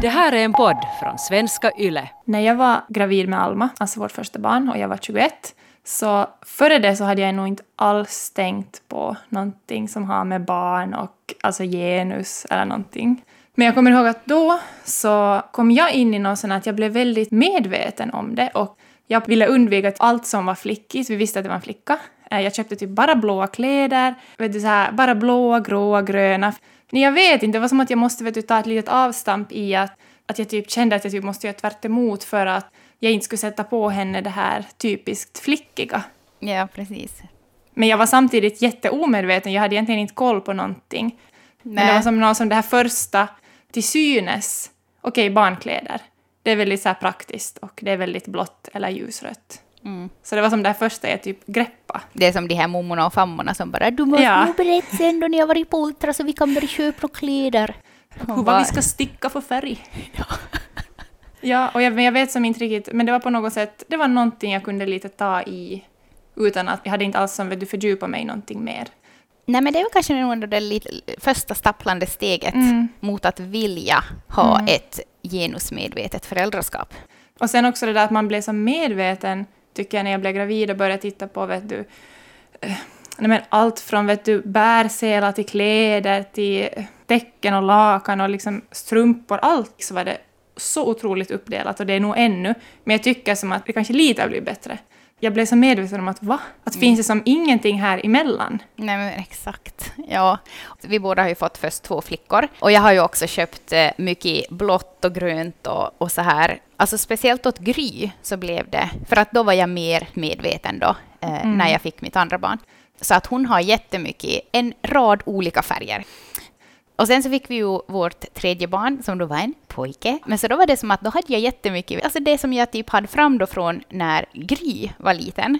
Det här är en podd från svenska YLE. När jag var gravid med Alma, alltså vårt första barn, och jag var 21, så före det så hade jag nog inte alls tänkt på någonting som har med barn och alltså genus eller någonting. Men jag kommer ihåg att då så kom jag in i någon sånt att jag blev väldigt medveten om det och jag ville undvika allt som var flickigt. Vi visste att det var en flicka. Eh, jag köpte typ bara blåa kläder, vet du, så här, bara blåa, gråa, gröna. Men jag vet inte, det var som att jag måste vet du, ta ett litet avstamp i att, att jag typ kände att jag typ måste göra tvärt emot för att jag inte skulle sätta på henne det här typiskt flickiga. Ja, precis. Men jag var samtidigt jätteomedveten, jag hade egentligen inte koll på någonting. Men det Nej. var som någon som det här första till synes, okej barnkläder, det är väldigt så praktiskt och det är väldigt blått eller ljusrött. Mm. Så det var som det här första jag typ greppa. Det är som de här mummorna och fammorna som bara du måste Ja. nog berätta sen då ni har varit på Ultra så vi kan börja köpa några kläder. Hur vad vi ska sticka för färg. Ja, och jag, men jag vet som inte riktigt, men det var på något sätt, det var någonting jag kunde lite ta i utan att jag hade inte alls som vet du fördjupa mig någonting mer. Nej men det väl kanske nog det lite första stapplande steget Mm. mot att vilja ha Mm. ett genusmedvetet föräldraskap. Och sen också det där att man blev så medveten, tycker jag, när jag blev gravid och började titta på, vet du, eh, nej men allt från vet du, bärselar till kläder till täcken och lakan och liksom strumpor, allt så var det så otroligt uppdelat och det är nog ännu, men jag tycker som att det kanske lite har blivit bättre. Jag blev så medveten om att va? Att finns det som ingenting här emellan? Nej men exakt. Ja, vi båda har ju fått först två flickor och jag har ju också köpt eh, mycket blått och grönt och, och så här. Alltså speciellt åt Gry så blev det, för att då var jag mer medveten då eh, Mm. när jag fick mitt andra barn. Så att hon har jättemycket, en rad olika färger. Och sen så fick vi ju vårt tredje barn som då var en pojke. Men så då var det som att då hade jag jättemycket, alltså det som jag typ hade fram då från när Gry var liten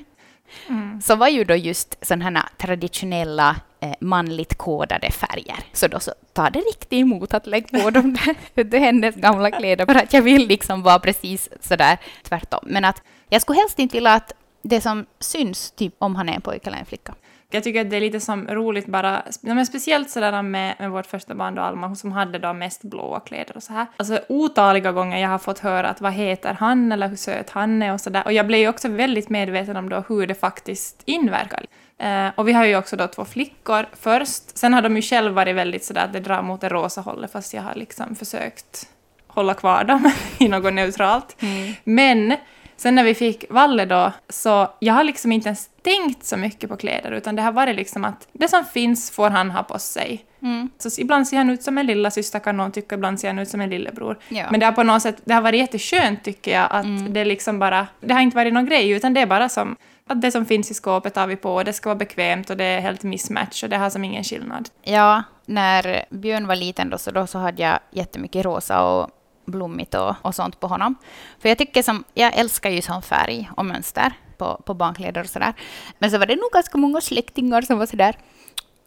så var ju då just sådana här traditionella eh, manligt kodade färger. Så då så tar det riktigt emot att lägga på de där det hennes gamla kläder för att jag vill liksom vara precis sådär tvärtom. Men att jag skulle helst inte vilja att det som syns, typ om han är en pojke eller en flicka. Jag tycker att det är lite som roligt bara, men speciellt sådär med, med vårt första barn då Alma, som hade då mest blåa kläder och så här. Alltså otaliga gånger jag har fått höra att vad heter han eller hur söt han är och sådär. Och jag blev ju också väldigt medveten om då hur det faktiskt inverkar. Eh, och vi har ju också då två flickor först. Sen har de ju själva varit väldigt sådär att det drar mot det rosa hållet fast jag har liksom försökt hålla kvar dem i något neutralt. Men sen när vi fick Valle då, så jag har liksom inte ens tänkt så mycket på kläder, utan det har varit liksom att det som finns får han ha på sig. Mm. Så ibland ser han ut som en lilla syster kan någon tycka, ibland ser han ut som en lillebror. Ja. Men det har på något sätt, det har varit jätteskönt tycker jag, att Mm. det liksom bara, det har inte varit någon grej, utan det är bara som att det som finns i skåpet tar vi på, och det ska vara bekvämt och det är helt mismatch och det har som ingen skillnad. Ja, när Björn var liten då så, då så hade jag jättemycket rosa och blommigt och, och sånt på honom. För jag tycker som, jag älskar ju sån färg och mönster på, på barnkläder och sådär. Men så var det nog ganska många släktingar som var sådär,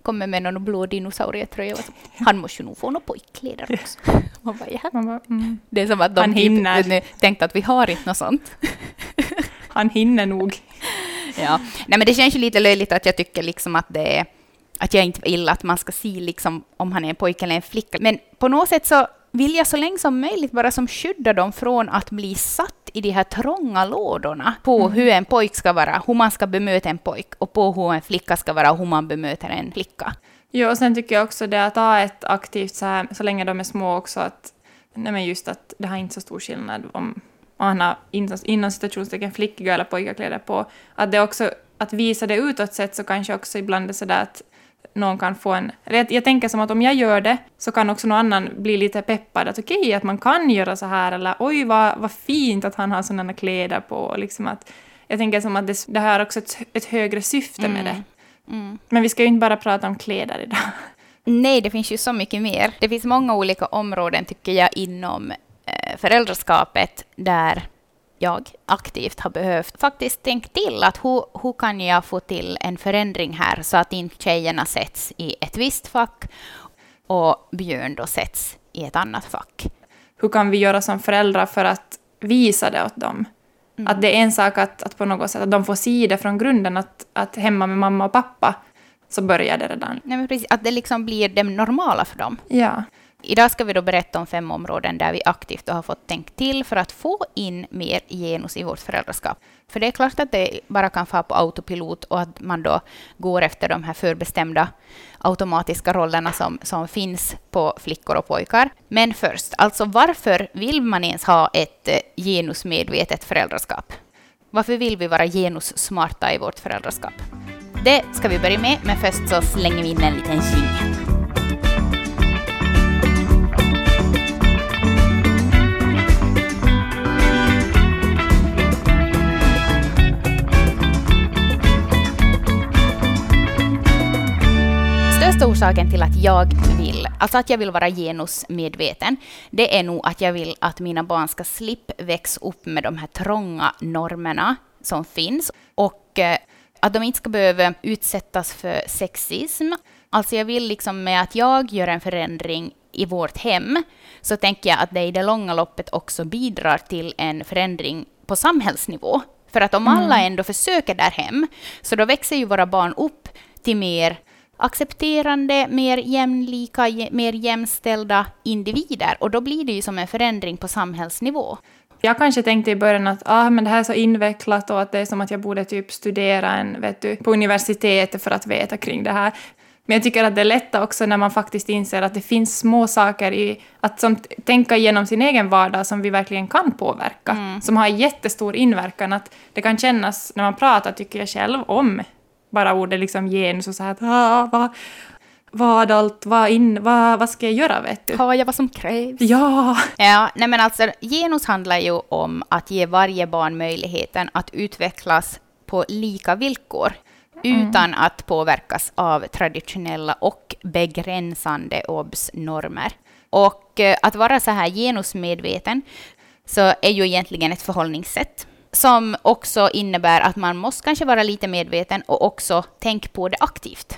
kommer med någon blå dinosaurietröja och så, han måste ju nog få några pojkkläder också. Man bara, "Jaha." Man bara, mm, Det är som att de Han typ, hinner. ni, tänkte att vi har inte något sånt. han hinner nog. Ja. Nej, men det känns ju lite löjligt att jag tycker liksom att det är, att jag inte vill att man ska se liksom om han är en pojke eller en flicka. Men på något sätt så vill jag så länge som möjligt bara som skydda dem från att bli satt i de här trånga lådorna på hur en pojk ska vara, hur man ska bemöta en pojk och på hur en flicka ska vara, hur man bemöter en flicka. Jo, och sen tycker jag också det att ha ett aktivt så här, så länge de är små också, att nej men just att det har inte så stor skillnad om, han har inom, citationstecken flickiga eller pojkakläder på. Att det också, att visa det utåt sett så kanske också ibland är sådär att någon kan få en... eller Jag, jag tänker som att om jag gör det så kan också någon annan bli lite peppad att okej, att man kan göra så här eller oj vad, vad fint att han har sådana kläder på. Liksom att, jag tänker som att det, det har också ett, ett högre syfte med det. Mm. Men vi ska ju inte bara prata om kläder idag. Nej, det finns ju så mycket mer. Det finns många olika områden, tycker jag, inom eh, föräldraskapet där jag aktivt har behövt faktiskt tänka till att hur, hur kan jag få till en förändring här så att inte tjejerna sätts i ett visst fack och Björn då sätts i ett annat fack. hur kan vi göra som föräldrar för att visa det åt dem? Att det är en sak att, att på något sätt att de får se det från grunden, att, att hemma med mamma och pappa så börjar det redan. Nej, men precis, att det liksom blir det normala för dem. Ja. Idag ska vi då berätta om fem områden där vi aktivt har fått tänkt till för att få in mer genus i vårt föräldraskap. För det är klart att det bara kan fara på autopilot och att man då går efter de här förbestämda automatiska rollerna som, som finns på flickor och pojkar. Men först, alltså varför vill man ens ha ett eh, genusmedvetet föräldraskap? Varför vill vi vara genussmarta i vårt föräldraskap? Det ska vi börja med, men först så slänger vi in en liten jingel. Största orsaken till att jag vill, alltså att jag vill vara genusmedveten, det är nog att jag vill att mina barn ska slippa växa upp med de här trånga normerna som finns och eh, att de inte ska behöva utsättas för sexism. Alltså jag vill liksom med att jag gör en förändring i vårt hem, så tänker jag att det i det långa loppet också bidrar till en förändring på samhällsnivå. För att om mm. alla ändå försöker där hem, så då växer ju våra barn upp till mer accepterande, mer jämlika, mer jämställda individer. Och då blir det ju som en förändring på samhällsnivå. Jag kanske tänkte i början att ah, men det här är så invecklat och att det är som att jag borde typ studera en, vet du, på universitetet för att veta kring det här. Men jag tycker att det är lätt också när man faktiskt inser att det finns små saker i att som, tänka igenom sin egen vardag som vi verkligen kan påverka, mm. som har jättestor inverkan. Att det kan kännas, när man pratar, tycker jag själv, om bara ordet liksom genus och så här att ah, vad, vad allt, vad, in, vad, vad ska jag göra vet du? Har jag vad som krävs? Ja! Ja, nej men alltså genus handlar ju om att ge varje barn möjligheten att utvecklas på lika villkor mm. utan att påverkas av traditionella och begränsande OBS-normer. Och eh, att vara så här genusmedveten så är ju egentligen ett förhållningssätt som också innebär att man måste kanske vara lite medveten och också tänka på det aktivt.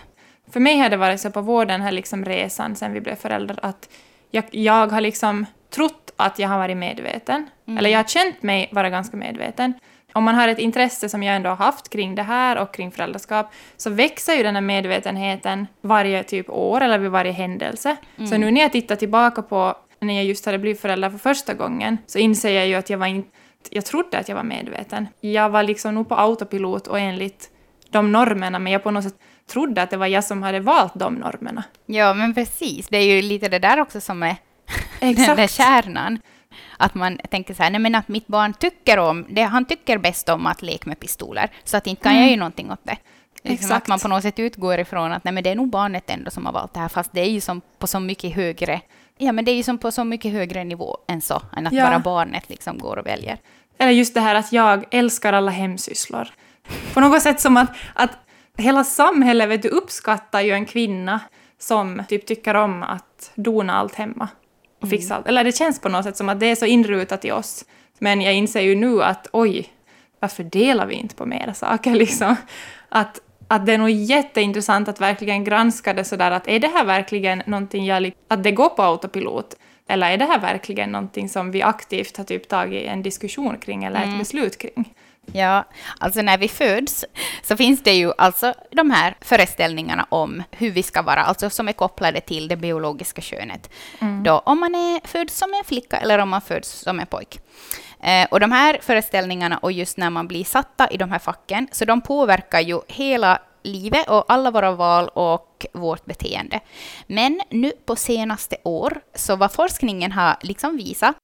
För mig har det varit så på vår den här liksom resan sen vi blev föräldrar att jag, jag har liksom trott att jag har varit medveten. Mm. Eller jag har känt mig vara ganska medveten. Om man har ett intresse som jag ändå har haft kring det här och kring föräldraskap så växer ju den här medvetenheten varje typ år eller vid varje händelse. Mm. Så nu när jag tittar tillbaka på när jag just hade blivit förälder för första gången så inser jag ju att jag var inte jag trodde att jag var medveten. Jag var liksom nog på autopilot och enligt de normerna, men jag på något sätt trodde att det var jag som hade valt de normerna. Ja, men precis. Det är ju lite det där också som är den där kärnan. Att man tänker så här, nej men att mitt barn tycker om, det, han tycker bäst om att leka med pistoler, så att inte kan mm. jag ju någonting åt det. Liksom att man på något sätt utgår ifrån att nej men det är nog barnet ändå som har valt det här, fast det är ju som på så mycket högre Ja, men det är ju som på så mycket högre nivå än så, än att ja. bara barnet liksom går och väljer. Eller just det här att jag älskar alla hemsysslor. På något sätt som att, att hela samhället vet du, uppskattar ju en kvinna som typ tycker om att dona allt hemma. Och fixa mm. allt. Eller det känns på något sätt som att det är så inrutat i oss. Men jag inser ju nu att oj, varför delar vi inte på mera saker liksom? Att att det är nog jätteintressant att verkligen granska det sådär att är det här verkligen någonting jag, att det går på autopilot? Eller är det här verkligen någonting som vi aktivt har typ tagit en diskussion kring eller mm. ett beslut kring? Ja, alltså när vi föds så finns det ju alltså de här föreställningarna om hur vi ska vara, alltså som är kopplade till det biologiska könet. Mm. Då om man är född som en flicka eller om man föds som en pojk. Eh, och de här föreställningarna och just när man blir satta i de här facken, så de påverkar ju hela livet och alla våra val och vårt beteende. Men nu på senaste år, så vad forskningen har liksom visat,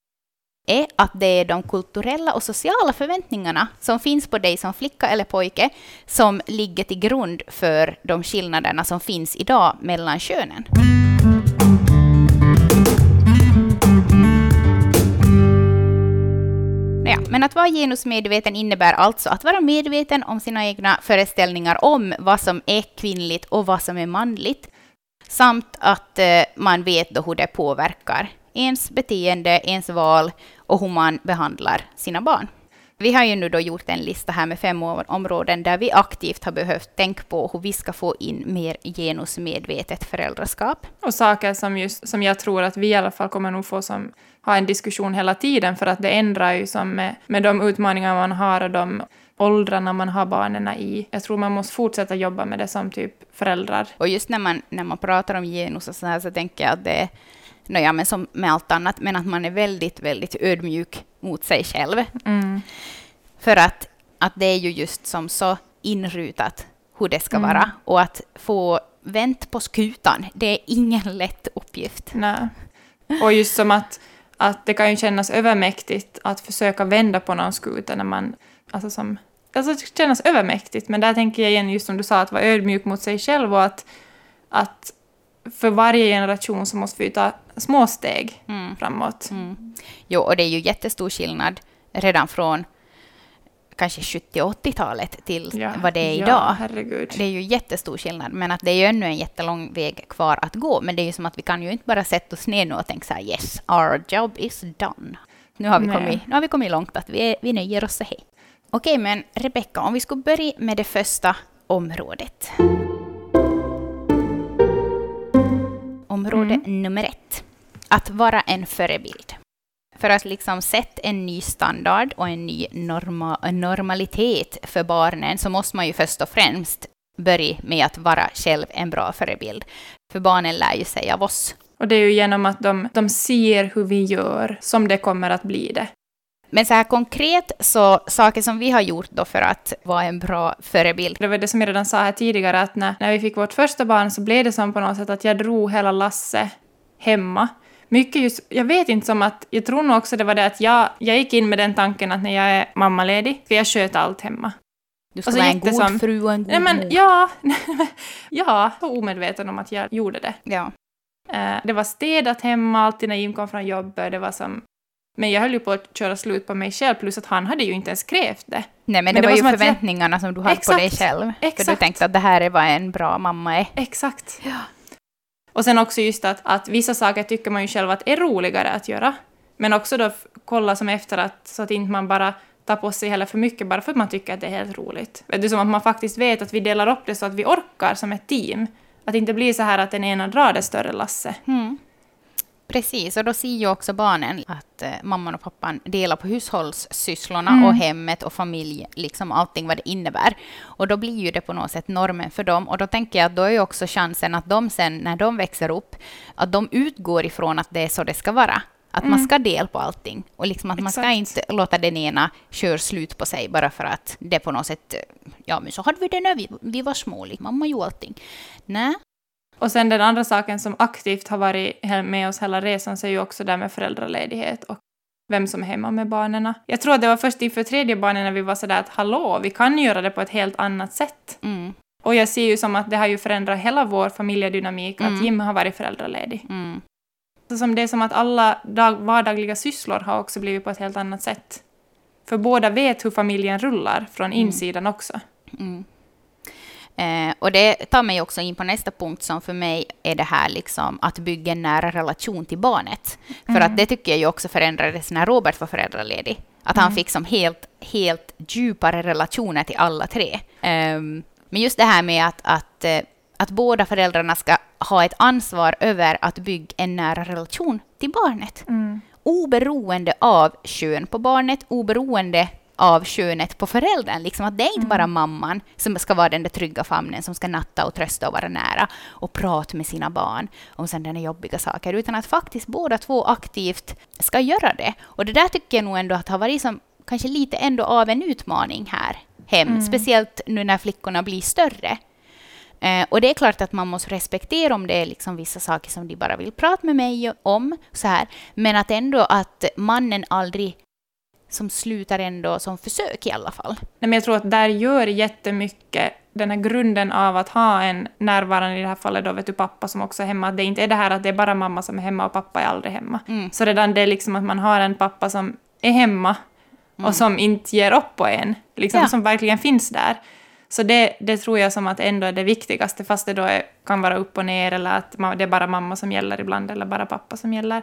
är att det är de kulturella och sociala förväntningarna som finns på dig som flicka eller pojke som ligger till grund för de skillnaderna som finns idag mellan könen. Ja, men att vara genusmedveten innebär alltså att vara medveten om sina egna föreställningar om vad som är kvinnligt och vad som är manligt, samt att eh, man vet då hur det påverkar ens beteende, ens val och hur man behandlar sina barn. Vi har ju nu då gjort en lista här med fem områden där vi aktivt har behövt tänka på hur vi ska få in mer genusmedvetet föräldraskap. Och saker som, just, som jag tror att vi i alla fall kommer nog få som, ha en diskussion hela tiden för att det ändrar ju som med, med de utmaningar man har och de åldrarna man har barnen i. Jag tror man måste fortsätta jobba med det som typ föräldrar. Och just när man, när man pratar om genus och så här så tänker jag att det Nåja, men som med allt annat, men att man är väldigt, väldigt ödmjuk mot sig själv. Mm. För att, att det är ju just som så inrutat hur det ska Mm. vara. Och att få vänt på skutan, det är ingen lätt uppgift. Nej. Och just som att, att det kan ju kännas övermäktigt att försöka vända på någon skuta när man... Alltså som... Alltså kännas övermäktigt, men där tänker jag igen just som du sa, att vara ödmjuk mot sig själv och att, att för varje generation så måste vi ta små steg Mm. framåt. Mm. Jo, och det är ju jättestor skillnad redan från kanske 70-80-talet till vad det är ja, idag. herregud. Det är ju jättestor skillnad, men att det är ju ännu en jättelång väg kvar att gå. Men det är ju som att vi kan ju inte bara sätta oss ner nu och tänka så här yes, our job is done. Nu har vi, Nej. kommit, nu har vi kommit långt att vi, är, vi nöjer oss så här. Okej, men Rebecka, om vi skulle börja med det första området. Område nummer ett. Att vara en förebild. För att liksom sätta en ny standard och en ny norma, normalitet för barnen så måste man ju först och främst börja med att vara själv en bra förebild. För barnen lär ju sig av oss. Och det är ju genom att de, de ser hur vi gör som det kommer att bli det. Men så här konkret, så saker som vi har gjort då för att vara en bra förebild. Det var det som jag redan sa här tidigare, att när, när vi fick vårt första barn så blev det som på något sätt att jag drog hela Lasse hemma. Mycket just, jag vet inte som att, jag tror nog också det var det att jag, jag gick in med den tanken att när jag är mammaledig, för jag sköt allt hemma. Du ska vara en god som- fru och en god Nej men mor. ja, ja, så omedveten om att jag gjorde det. ja. Eh, det var städat hemma alltid när Jim kom från jobbet, det var som... Men jag höll ju på att köra slut på mig själv, plus att han hade ju inte ens krävt det. Nej, men, Men det, det var, var ju att jag- förväntningarna som du hade på dig Exakt. själv. För du Exakt. tänkte att det här är vad en bra mamma är. Exakt. Och sen också just att, att vissa saker tycker man ju själv att är roligare att göra. Men också då kolla som efter att, så att inte man bara tar på sig heller för mycket bara för att man tycker att det är helt roligt. Vet du, som att man faktiskt vet att vi delar upp det så att vi orkar som ett team. Att det inte blir så här att den ena drar det större lasse. Mm. Precis, och då ser ju också barnen att eh, mamman och pappan delar på hushållssysslorna Mm. och hemmet och familj, liksom allting vad det innebär. Och då blir ju det på något sätt normen för dem. Och då tänker jag att då är ju också chansen att de sen, när de växer upp, att de utgår ifrån att det är så det ska vara. Att man ska dela på allting. Och liksom att man ska Mm. Exakt. inte låta den ena köra slut på sig bara för att det på något sätt, ja men så hade vi det när vi, vi var små, liksom. mamma gjorde allting. Nej, Och sen den andra saken som aktivt har varit med oss hela resan så är ju också det med föräldraledighet och vem som är hemma med barnen. Jag tror att det var först inför tredje barnen när vi var sådär att hallå, vi kan göra det på ett helt annat sätt. mm, Och jag ser ju som att det har ju förändrat hela vår familjedynamik Mm. att Jim har varit föräldraledig. mm, Så som det är som att alla dag, vardagliga sysslor har också blivit på ett helt annat sätt. För båda vet hur familjen rullar från insidan också. Mm. Eh, och det tar mig också in på nästa punkt som för mig är det här liksom att bygga en nära relation till barnet. För att det tycker jag ju också förändrades när Robert var föräldraledig. Att han fick som helt, helt djupare relationer till alla tre. Ehm, men just det här med att, att, eh, att båda föräldrarna ska ha ett ansvar över att bygga en nära relation till barnet oberoende av kön på barnet, oberoende av könet på föräldern. Liksom att det är inte bara mamman som ska vara den där trygga famnen som ska natta och trösta och vara nära och prata med sina barn om sådana jobbiga saker, utan att faktiskt båda två aktivt ska göra det. Och det där tycker jag nog ändå att har varit som kanske lite ändå av en utmaning här hem, speciellt nu när flickorna blir större. Eh, och det är klart att man måste respektera om det är liksom vissa saker som de bara vill prata med mig om. Så här. Men att ändå att mannen aldrig som slutar ändå som försök i alla fall. Nej, men jag tror att där gör jättemycket den här grunden av att ha en närvarande, i det här fallet då vet du pappa som också är hemma, att det inte är det här att det är bara mamma som är hemma och pappa är aldrig hemma. Mm. Så redan det liksom att man har en pappa som är hemma och som inte ger upp på en, liksom, Mm. Ja. som verkligen finns där. Så det, det tror jag som att ändå är det viktigaste, fast det då är, kan vara upp och ner eller att ma- det är bara mamma som gäller ibland eller bara pappa som gäller.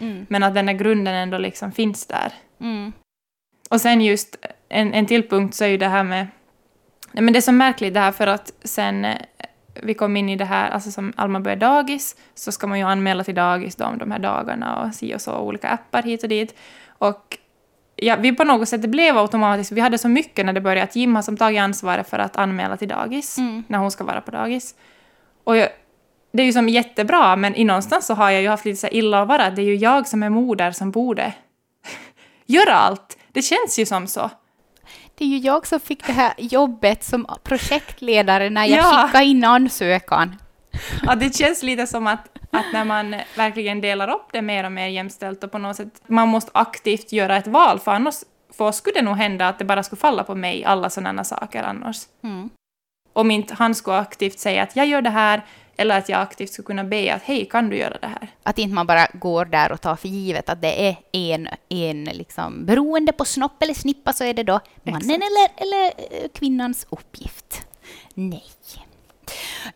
Mm. Men att den här grunden ändå liksom finns där. Mm. Och sen just en, en till punkt så är ju det här med... Nej, men det är så märkligt det här för att sen eh, vi kom in i det här, alltså som Alma började dagis, så ska man ju anmäla till dagis då om de här dagarna och si och så, olika appar hit och dit. Och ja, vi på något sätt, det blev automatiskt, vi hade så mycket när det började att Jim har som tagit ansvaret för att anmäla till dagis, Mm. när hon ska vara på dagis. Och jag, det är ju som jättebra, men i någonstans så har jag ju haft lite så illa att vara. Det är ju jag som är moder som borde göra allt. Det känns ju som så. Det är ju jag som fick det här jobbet som projektledare när jag Ja. skickade in ansökan. Ja, det känns lite som att, att när man verkligen delar upp det mer och mer jämställt och på något sätt, man måste aktivt göra ett val, för annars för skulle det nog hända att det bara skulle falla på mig, alla sådana saker annars. Mm. Om inte han skulle aktivt säga att jag gör det här, eller att jag aktivt skulle kunna be att hej, kan du göra det här? Att inte man bara går där och tar för givet att det är en, en liksom, beroende på snopp eller snippa så är det då mannen eller, eller eh, kvinnans uppgift. Nej.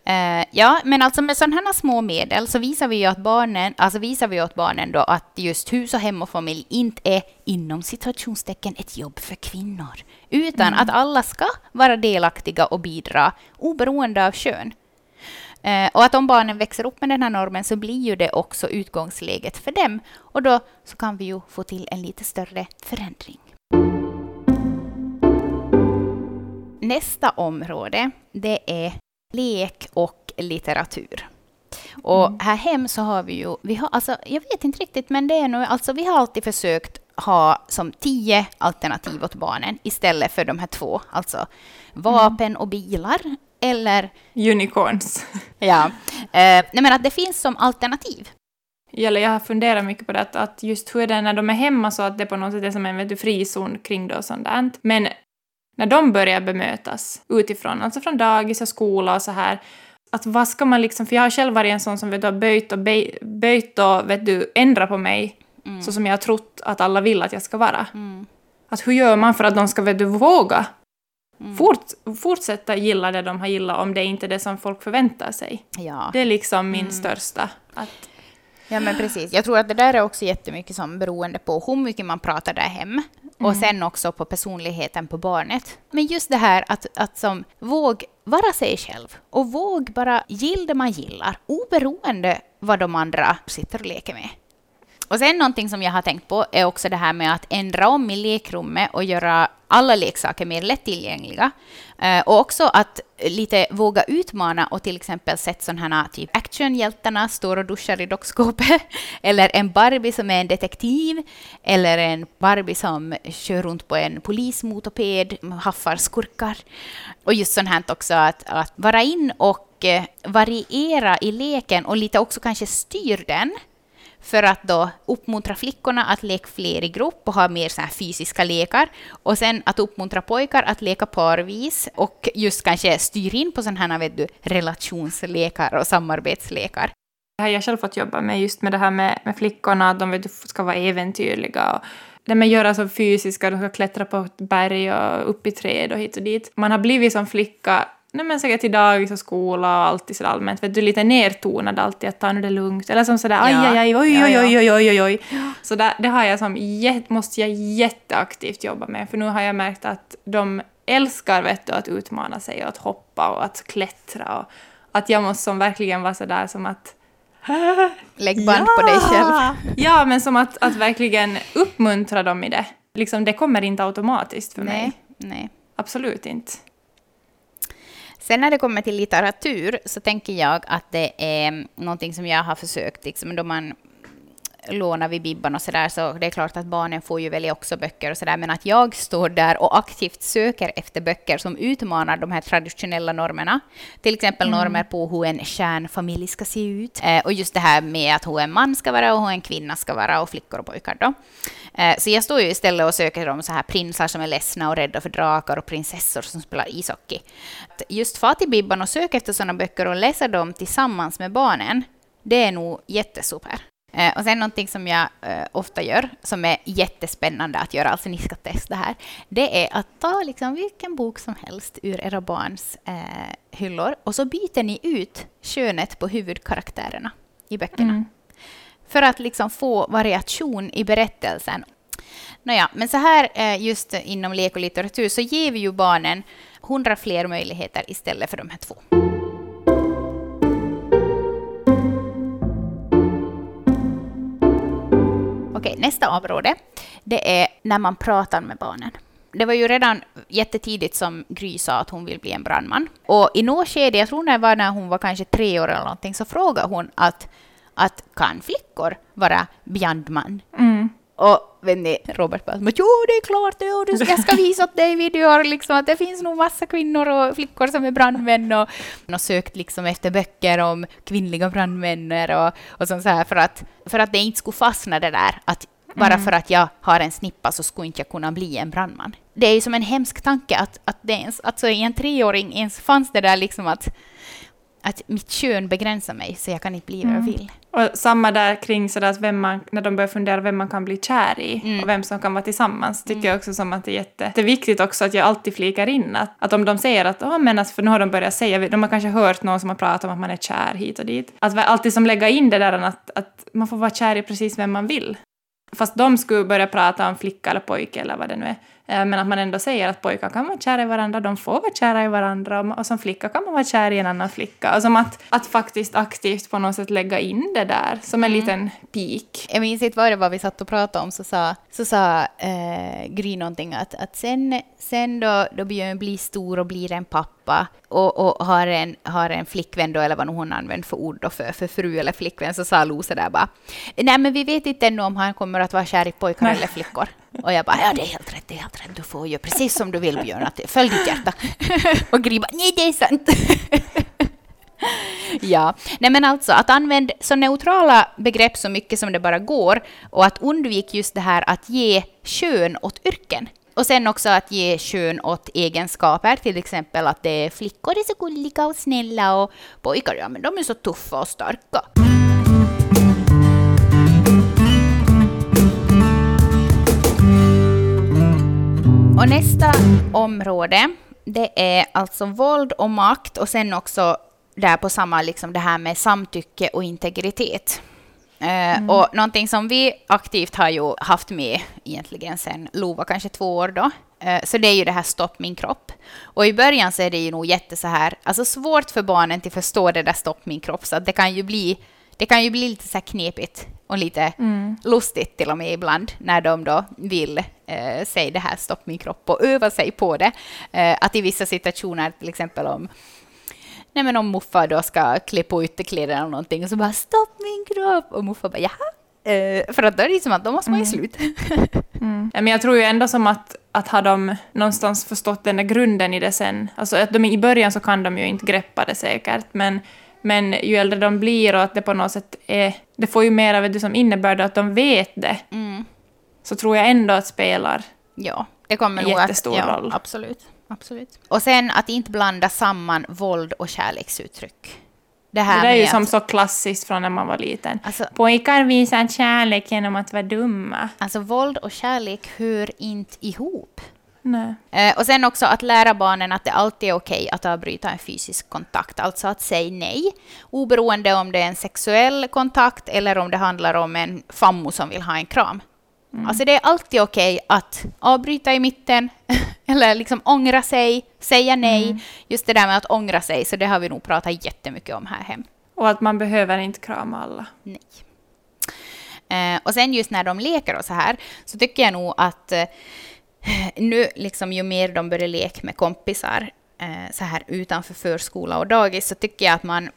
Eh, ja, men alltså med sådana här små medel så visar vi ju att barnen, alltså visar vi åt barnen då att just hus och hem och familj inte är inom situationstecken ett jobb för kvinnor, utan att alla ska vara delaktiga och bidra oberoende av kön. Eh, och att om barnen växer upp med den här normen så blir ju det också utgångsläget för dem. Och då så kan vi ju få till en lite större förändring. Nästa område, det är lek och litteratur. Och här hem så har vi ju, vi har, alltså, jag vet inte riktigt, men det är nog, alltså vi har alltid försökt ha som tio alternativ åt barnen istället för de här två, alltså vapen och bilar eller Unicorns. Ja. Eh, nej men att det finns som alternativ. Eller jag har funderat mycket på det, att- att just hur är det när de är hemma så att det på något sätt är som en vet du, frizon kring det och sånt där. Men när de börjar bemötas utifrån, alltså från dagis och skola och så här, att vad ska man liksom, för jag har själv varit en sån som vet du, har böjt och, bej, böjt och vet du, ändrat på mig så som jag har trott att alla vill att jag ska vara. Att hur gör man för att de ska vet du, våga fort, fortsätta gilla det de har gillat om det inte är det som folk förväntar sig? Ja. Det är liksom min största. Att, ja, men precis. Jag tror att det där är också jättemycket som beroende på hur mycket man pratar där hem och sen också på personligheten på barnet. Men just det här att, att som våg vara sig själv och våg bara gilla det man gillar oberoende vad de andra sitter och leker med. Och sen någonting som jag har tänkt på är också det här med att ändra om i lekrummet och göra alla leksaker mer lättillgängliga. Eh, och också att lite våga utmana och till exempel sett sådana här typ actionhjältarna står och duschar i dockskåpet. Eller en Barbie som är en detektiv. Eller en Barbie som kör runt på en polismotoped, haffar skurkar. Och just sånt här också att, att vara in och eh, variera i leken och lite också kanske styr den för att då uppmuntra flickorna att leka fler i grupp och ha mer så här fysiska lekar. Och sen att uppmuntra pojkar att leka parvis och just kanske styr in på sådana här vet du, relationslekar och samarbetslekar. Det har jag själv fått jobba med, just med det här med, med flickorna, att de vet, ska vara äventyrliga. Och det med att göra så fysiska, de ska klättra på ett berg och upp i träd och hit och dit. Man har blivit som flicka, nej men säkert till dagis och skola och alltid sådär allmänt, vet du, lite nertonad alltid, att ta nu det lugnt. Eller som sådär, aj, Ja. aj, aj, oj, Ja, oj, ja. oj, oj, oj, oj, oj. Så där, det har jag som, jät- måste jag jätteaktivt jobba med, för nu har jag märkt att de älskar, vet du, att utmana sig och att hoppa och att klättra och att jag måste som verkligen vara sådär som att Lägg band på dig själv. Ja, men som att, att verkligen uppmuntra dem i det. Liksom, det kommer inte automatiskt för Nej, mig. nej. Absolut inte. Sen när det kommer till litteratur så tänker jag att det är någonting som jag har försökt, liksom, då man lånar vid Bibban och sådär, så det är klart att barnen får ju välja också böcker och sådär, men att jag står där och aktivt söker efter böcker som utmanar de här traditionella normerna. Till exempel normer på hur en kärnfamilj ska se ut, eh, och just det här med att hur en man ska vara och hur en kvinna ska vara, och flickor och pojkar då. Eh, Så jag står ju istället och söker om så här prinsar som är ledsna och rädda för drakar och prinsessor som spelar ishockey. Att Just få till Bibban och söka efter sådana böcker och läsa dem tillsammans med barnen, det är nog jättesuper. Eh, Och sen någonting som jag eh, ofta gör, som är jättespännande att göra, alltså ni ska testa här, det är att ta liksom vilken bok som helst ur era barns eh, hyllor och så byter ni ut könet på huvudkaraktärerna i böckerna. För att liksom få variation i berättelsen. Nåja, men så här eh, just inom lek och litteratur så ger vi ju barnen hundra fler möjligheter istället för de här två. Okej, nästa område, det är när man pratar med barnen. det var ju redan jättetidigt som Gry sa att hon vill bli en brandman. Och i något skede, jag tror det var när hon var kanske tre år eller någonting, så frågade hon att, att kan flickor vara brandman? Mm. Och vet ni, Robert bara jo det är klart, du, jag ska visa åt dig videor liksom att det finns nog massa kvinnor och flickor som är brandmän och, och sökt liksom efter böcker om kvinnliga brandmän och, och sånt så här för att, för att det inte skulle fastna det där att bara mm. för att jag har en snippa så skulle inte jag kunna bli en brandman. Det är ju som en hemsk tanke att, att det ens, alltså i en treåring ens fanns det där liksom att att mitt kön begränsar mig så jag kan inte bli vad jag mm. vill. Och samma där kring sådär att vem man, när de börjar fundera vem man kan bli kär i mm. och vem som kan vara tillsammans, tycker mm. jag också som att det är jätteviktigt också att jag alltid flikar in att, att om de säger att oh, men alltså, för nu har de börjat säga, de har kanske hört någon som har pratat om att man är kär hit och dit, att alltid som lägga in det där att, att man får vara kär i precis vem man vill. Fast de skulle börja prata om flicka eller pojke eller vad det nu är. Eh, men att man ändå säger att pojkar kan vara kära i varandra, de får vara kära i varandra och som flicka kan man vara kär i en annan flicka. Och som att, att faktiskt aktivt på något sätt lägga in det där som en mm. liten pik. Jag minns inte vad det var vi satt och pratade om så sa, så sa äh, Gry någonting att, att sen, sen då, då Björn blir stor och blir en pappa och, och har, en, har en flickvän då, eller vad hon använder för ord då, för, för fru eller flickvän, så sa Lose där bara nej men vi vet inte ännu om han kommer att vara kär i pojkar nej. eller flickor. Och jag bara, ja det är helt rätt, det är helt rätt, du får göra precis som du vill Björn, att följ ditt hjärta. och Gry bara, nej det är sant. ja, nej men alltså att använda så neutrala begrepp så mycket som det bara går och att undvika just det här att ge kön åt yrken. Och sen också att ge kön åt egenskaper, till exempel att det är flickor är så gulliga och snälla och pojkar, ja men de är så tuffa och starka. Och nästa område, det är alltså våld och makt och sen också där på samma, liksom det här med samtycke och integritet. Eh, mm. Och någonting som vi aktivt har ju haft med egentligen sen Lova kanske två år då. Uh, så det är ju det här stopp min kropp. Och i början så är det ju nog jätte så här, alltså svårt för barnen att förstå det där stopp min kropp, så att det kan ju bli, det kan ju bli lite så här knepigt och lite mm. lustigt till och med ibland när de då vill uh, säga det här stopp min kropp och öva sig på det. att i vissa situationer, till exempel om nej men om Muffa då ska klä på ytterkläderna eller någonting och så bara stopp min kropp och Muffa bara jaha. Eh, för att då är det som att då måste man ju mm. slut. mm. men jag tror ju ändå som att, att har de någonstans förstått den där grunden i det sen, alltså att de, i början så kan de ju inte greppa det säkert, men men ju äldre de blir och att det på något sätt är... Det får ju mer av det som innebär att de vet det. Mm. Så tror jag ändå att spelar ja, det kommer en jättestor att, ja, roll. Absolut absolut. Och sen att inte blanda samman våld och kärleksuttryck. Det, här det är ju som att, så klassiskt från när man var liten. Alltså, Pojkar visar kärlek genom att vara dumma. Alltså våld och kärlek hör inte ihop. Nej. Eh, och sen också att lära barnen att det alltid är okej att avbryta en fysisk kontakt, alltså att säga nej, oberoende om det är en sexuell kontakt eller om det handlar om en fammo som vill ha en kram. Mm. Alltså det är alltid okej att avbryta i mitten, eller liksom ångra sig, säga nej. Mm. Just det där med att ångra sig, så det har vi nog pratat jättemycket om här hem. Och att man behöver inte krama alla. Nej. Eh, och sen just när de leker och så här, så tycker jag nog att eh, nu, liksom, ju mer de börjar leka med kompisar eh, så här utanför förskola och dagis, så tycker jag att man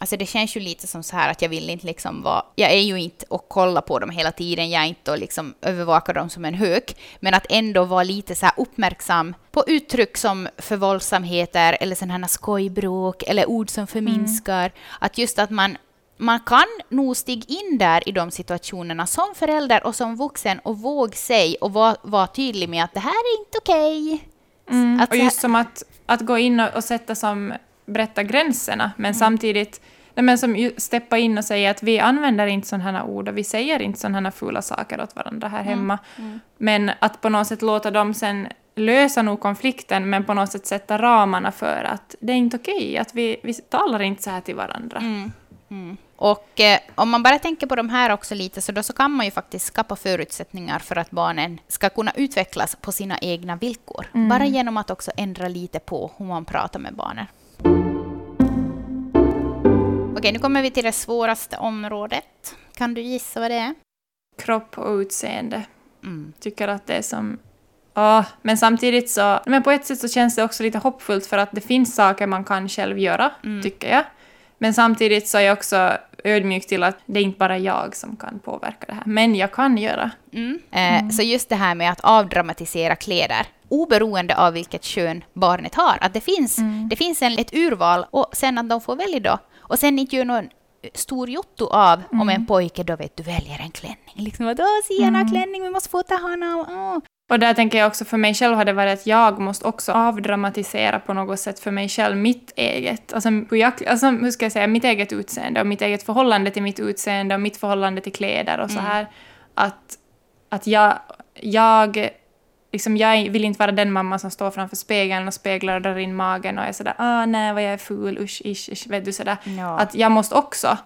Alltså det känns ju lite som så här att jag vill inte liksom vara... Jag är ju inte och kollar på dem hela tiden, jag är inte och liksom övervakar dem som en hök. Men att ändå vara lite så här uppmärksam på uttryck som förvåldsamheter eller sådana här skojbråk eller ord som förminskar. Mm. Att just att man man kan nog stiga in där i de situationerna som förälder och som vuxen och våga säga och vara var tydlig med att det här är inte okej. Okay. Mm. och just som att, att gå in och, och sätta som berätta gränserna, men mm. samtidigt nej, men som steppa in och säga att vi använder inte sådana här ord och vi säger inte sådana här fula saker åt varandra här mm. hemma. Mm. Men att på något sätt låta dem sen lösa nog konflikten, men på något sätt sätta ramarna för att det är inte okej, att vi, vi talar inte så här till varandra. Mm. mm. Och eh, om man bara tänker på de här också lite, så då så kan man ju faktiskt skapa förutsättningar för att barnen ska kunna utvecklas på sina egna villkor. Mm. Bara genom att också ändra lite på hur man pratar med barnen. Okej, nu kommer vi till det svåraste området. Kan du gissa vad det är? Kropp och utseende. Mm. Tycker att det är som Ja, men samtidigt så, men på ett sätt så känns det också lite hoppfullt för att det finns saker man kan själv göra, tycker jag. Men samtidigt så är jag också ödmjuk till att det är inte bara jag som kan påverka det här, men jag kan göra. Eh, Så just det här med att avdramatisera kläder, oberoende av vilket kön barnet har, att det finns, det finns en, ett urval och sen att de får välja då. Och sen inte göra någon stor jotto av om en pojke då vet du väljer en klänning. Liksom att åh, Sian har klänning, vi måste fota honom. Åh. Och där tänker jag också för mig själv har det varit att jag måste också avdramatisera på något sätt för mig själv mitt eget, alltså hur, jag, alltså hur ska jag säga, mitt eget utseende och mitt eget förhållande till mitt utseende och mitt förhållande till kläder och så här. Att, att jag, jag, liksom jag vill inte vara den mamma som står framför spegeln och speglar och drar in magen och är sådär ah nej vad jag är ful, usch, isch, isch, vet du sådär. Ja. Att jag måste också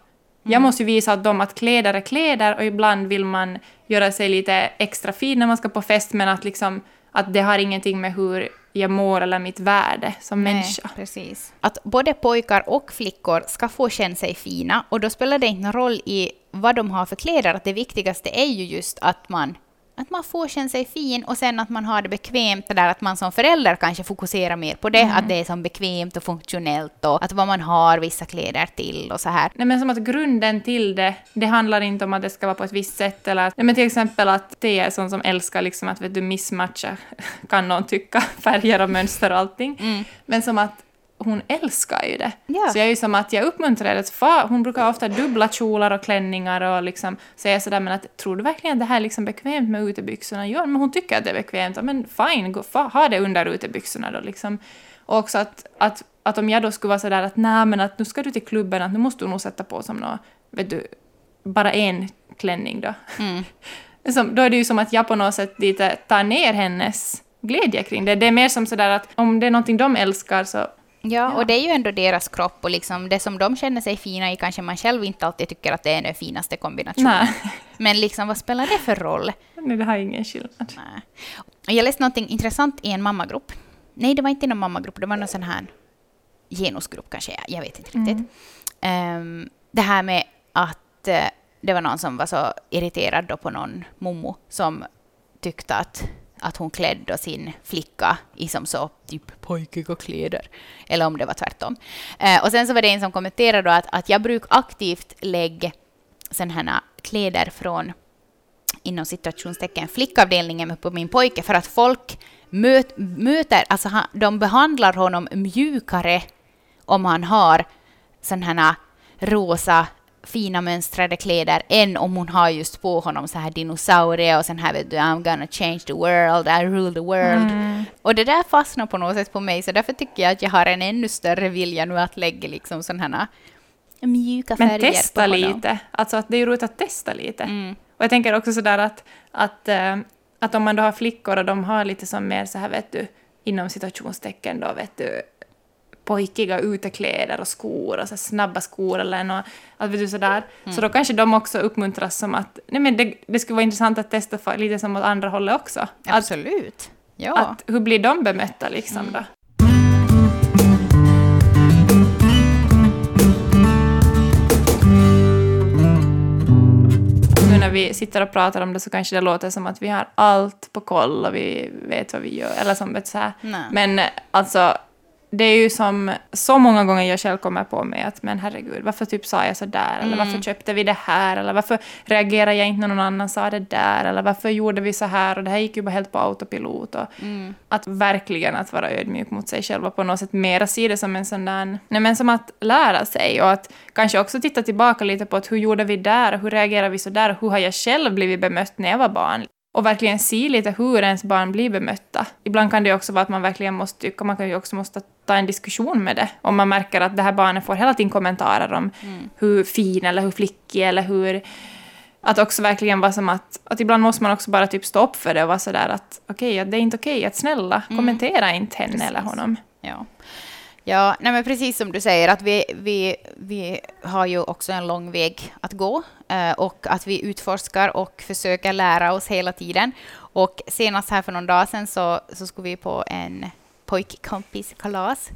jag måste ju visa att dem att kläder är kläder och ibland vill man göra sig lite extra fin när man ska på fest men att liksom att det har ingenting med hur jag mår eller mitt värde som människa. Nej, precis. Att både pojkar och flickor ska få känna sig fina och då spelar det inte någon roll i vad de har för kläder, att det viktigaste är ju just att man att man får känna sig fin och sen att man har det bekvämt, det där att man som förälder kanske fokuserar mer på det, att det är som bekvämt och funktionellt och att vad man har vissa kläder till och så här. Nej, men som att grunden till det, det handlar inte om att det ska vara på ett visst sätt eller att, nej, men till exempel att det är sån som älskar liksom att vet du, missmatcha, kan någon tycka, färger och mönster och allting. Men som att hon älskar ju det. Ja. Så jag är ju som att jag uppmuntrar fa- Hon brukar ofta dubbla kjolar och klänningar och liksom säga sådär men att tror du verkligen att det här är liksom bekvämt med utebyxorna? Ja, men hon tycker att det är bekvämt. Men fine, gå, ha det under utebyxorna då liksom. Och också att, att, att om jag då skulle vara sådär att nej men att nu ska du till klubben, att nu måste du nog sätta på som nå, vet du, bara en klänning då. Som, då är det ju som att jag på något sätt lite tar ner hennes glädje kring det. Det är mer som sådär att om det är någonting de älskar så Ja, och det är ju ändå deras kropp och liksom det som de känner sig fina i kanske man själv inte alltid tycker att det är den finaste kombinationen. nej, Men liksom vad spelar det för roll? nej det har ingen skillnad. Nej. Jag läste någonting intressant i en mammagrupp. Nej, det var inte någon mammagrupp, det var någon sån här genusgrupp kanske, jag- vet inte riktigt. Ehm, det här med att eh, det var någon som var så irriterad på någon mommo som tyckte att, att hon klädde sin flicka i som så typ pojkiga kläder. Eller om det var tvärtom. Eh, och sen så var det en som kommenterade då att, att jag brukar aktivt lägga sådana här kläder från inom situationstecken flickavdelningen på min pojke för att folk möt, möter, alltså han, de behandlar honom mjukare om han har sådana här rosa fina mönstrade kläder än om hon har just på honom så här dinosaurier och sen här vet du I'm gonna change the world, I rule the world. Och det där fastnar på något sätt på mig så därför tycker jag att jag har en ännu större vilja nu att lägga liksom sådana här mjuka Men färger testa på honom. lite. Alltså att det är ju roligt att testa lite. Mm. Och jag tänker också sådär att, att, eh, att om man då har flickor och de har lite som mer så här vet du, inom situationstecken då vet du, pojkiga utekläder och skor och så snabba skor eller något, att vet du sådär. Mm. Så då kanske de också uppmuntras som att, nej men det, det skulle vara intressant att testa för, lite som åt andra hållet också. Att, Absolut. Ja. att hur blir de bemötta liksom Mm. då? Nu när vi sitter och pratar om det så kanske det låter som att vi har allt på koll och vi vet vad vi gör, eller som vet så här. Nej. Men alltså, det är ju som så många gånger jag själv kommer på mig att men herregud, varför typ sa jag så där? Eller varför köpte vi det här? Eller varför reagerade jag inte när någon annan sa det där? Eller varför gjorde vi så här? Och det här gick ju bara helt på autopilot. Och Att verkligen att vara ödmjuk mot sig själv och på något sätt mera se det som en sån där, nej men som att lära sig och att kanske också titta tillbaka lite på att hur gjorde vi där? Hur reagerade vi så där? Hur har jag själv blivit bemött när jag var barn? Och verkligen se lite hur ens barn blir bemötta. Ibland kan det också vara att man verkligen måste tycka, man kan ju också måste ta en diskussion med det. Om man märker att det här barnet får hela tiden kommentarer om hur fin eller hur flickig eller hur... Att också verkligen vara som att, att ibland måste man också bara typ stå upp för det och vara sådär att okej, att det är inte okej, att snälla, kommentera inte henne eller honom. Ja, ja nej men precis som du säger, att vi, vi, vi har ju också en lång väg att gå eh, och att vi utforskar och försöker lära oss hela tiden. Och senast här för någon dag sedan så, så skulle vi på en pojkkompiskalas.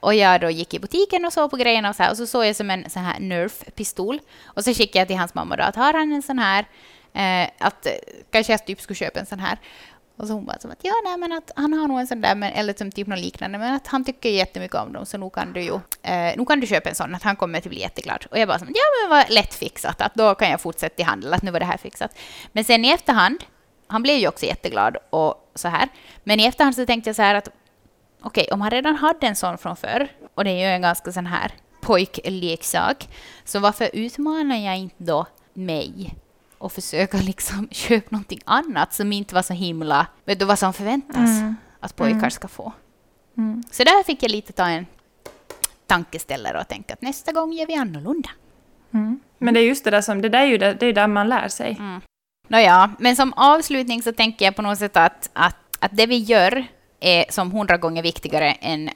Och jag då gick i butiken och såg på grejerna och så här, och så såg jag som en sån här Nerf-pistol. Och så skickade jag till hans mamma då att har han en sån här, eh, att eh, kanske jag typ skulle köpa en sån här. Och så hon bara som att ja, nej, men att han har nog en sån där, men, eller som typ något liknande, men att han tycker jättemycket om dem, så nu kan du ju eh, nu kan du köpa en sån, att han kommer att bli jätteglad. Och jag bara som ja, men vad lätt fixat, att då kan jag fortsätta i handel, att nu var det här fixat. Men sen i efterhand, han blev ju också jätteglad och så här, men i efterhand så tänkte jag så här att okej, okay, om han redan hade en sån från förr, och det är ju en ganska sån här pojkleksak, så varför utmanar jag inte då mig och försöka liksom köpa någonting annat som inte var så himla, vet du vad som förväntas mm. att pojkar mm. ska få. Mm. Så där fick jag lite ta en tankeställare och tänka att nästa gång gör vi annorlunda. Mm. Men det är just det där som, det där är ju det, det är där man lär sig. Mm. Nåja, men som avslutning så tänker jag på något sätt att, att, att det vi gör är som hundra gånger viktigare än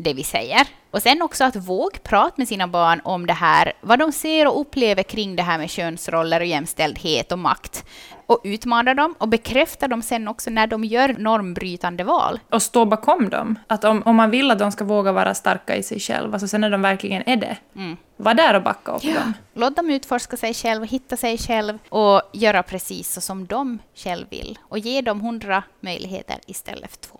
det vi säger. Och sen också att våga prata med sina barn om det här, vad de ser och upplever kring det här med könsroller och jämställdhet och makt. Och utmana dem och bekräfta dem sen också när de gör normbrytande val. Och stå bakom dem. Att om, om man vill att de ska våga vara starka i sig själva, alltså sen när de verkligen är det, mm. var där och backa upp ja. dem. Låt dem utforska sig själva, hitta sig själv och göra precis så som de själv vill. Och ge dem hundra möjligheter istället för två.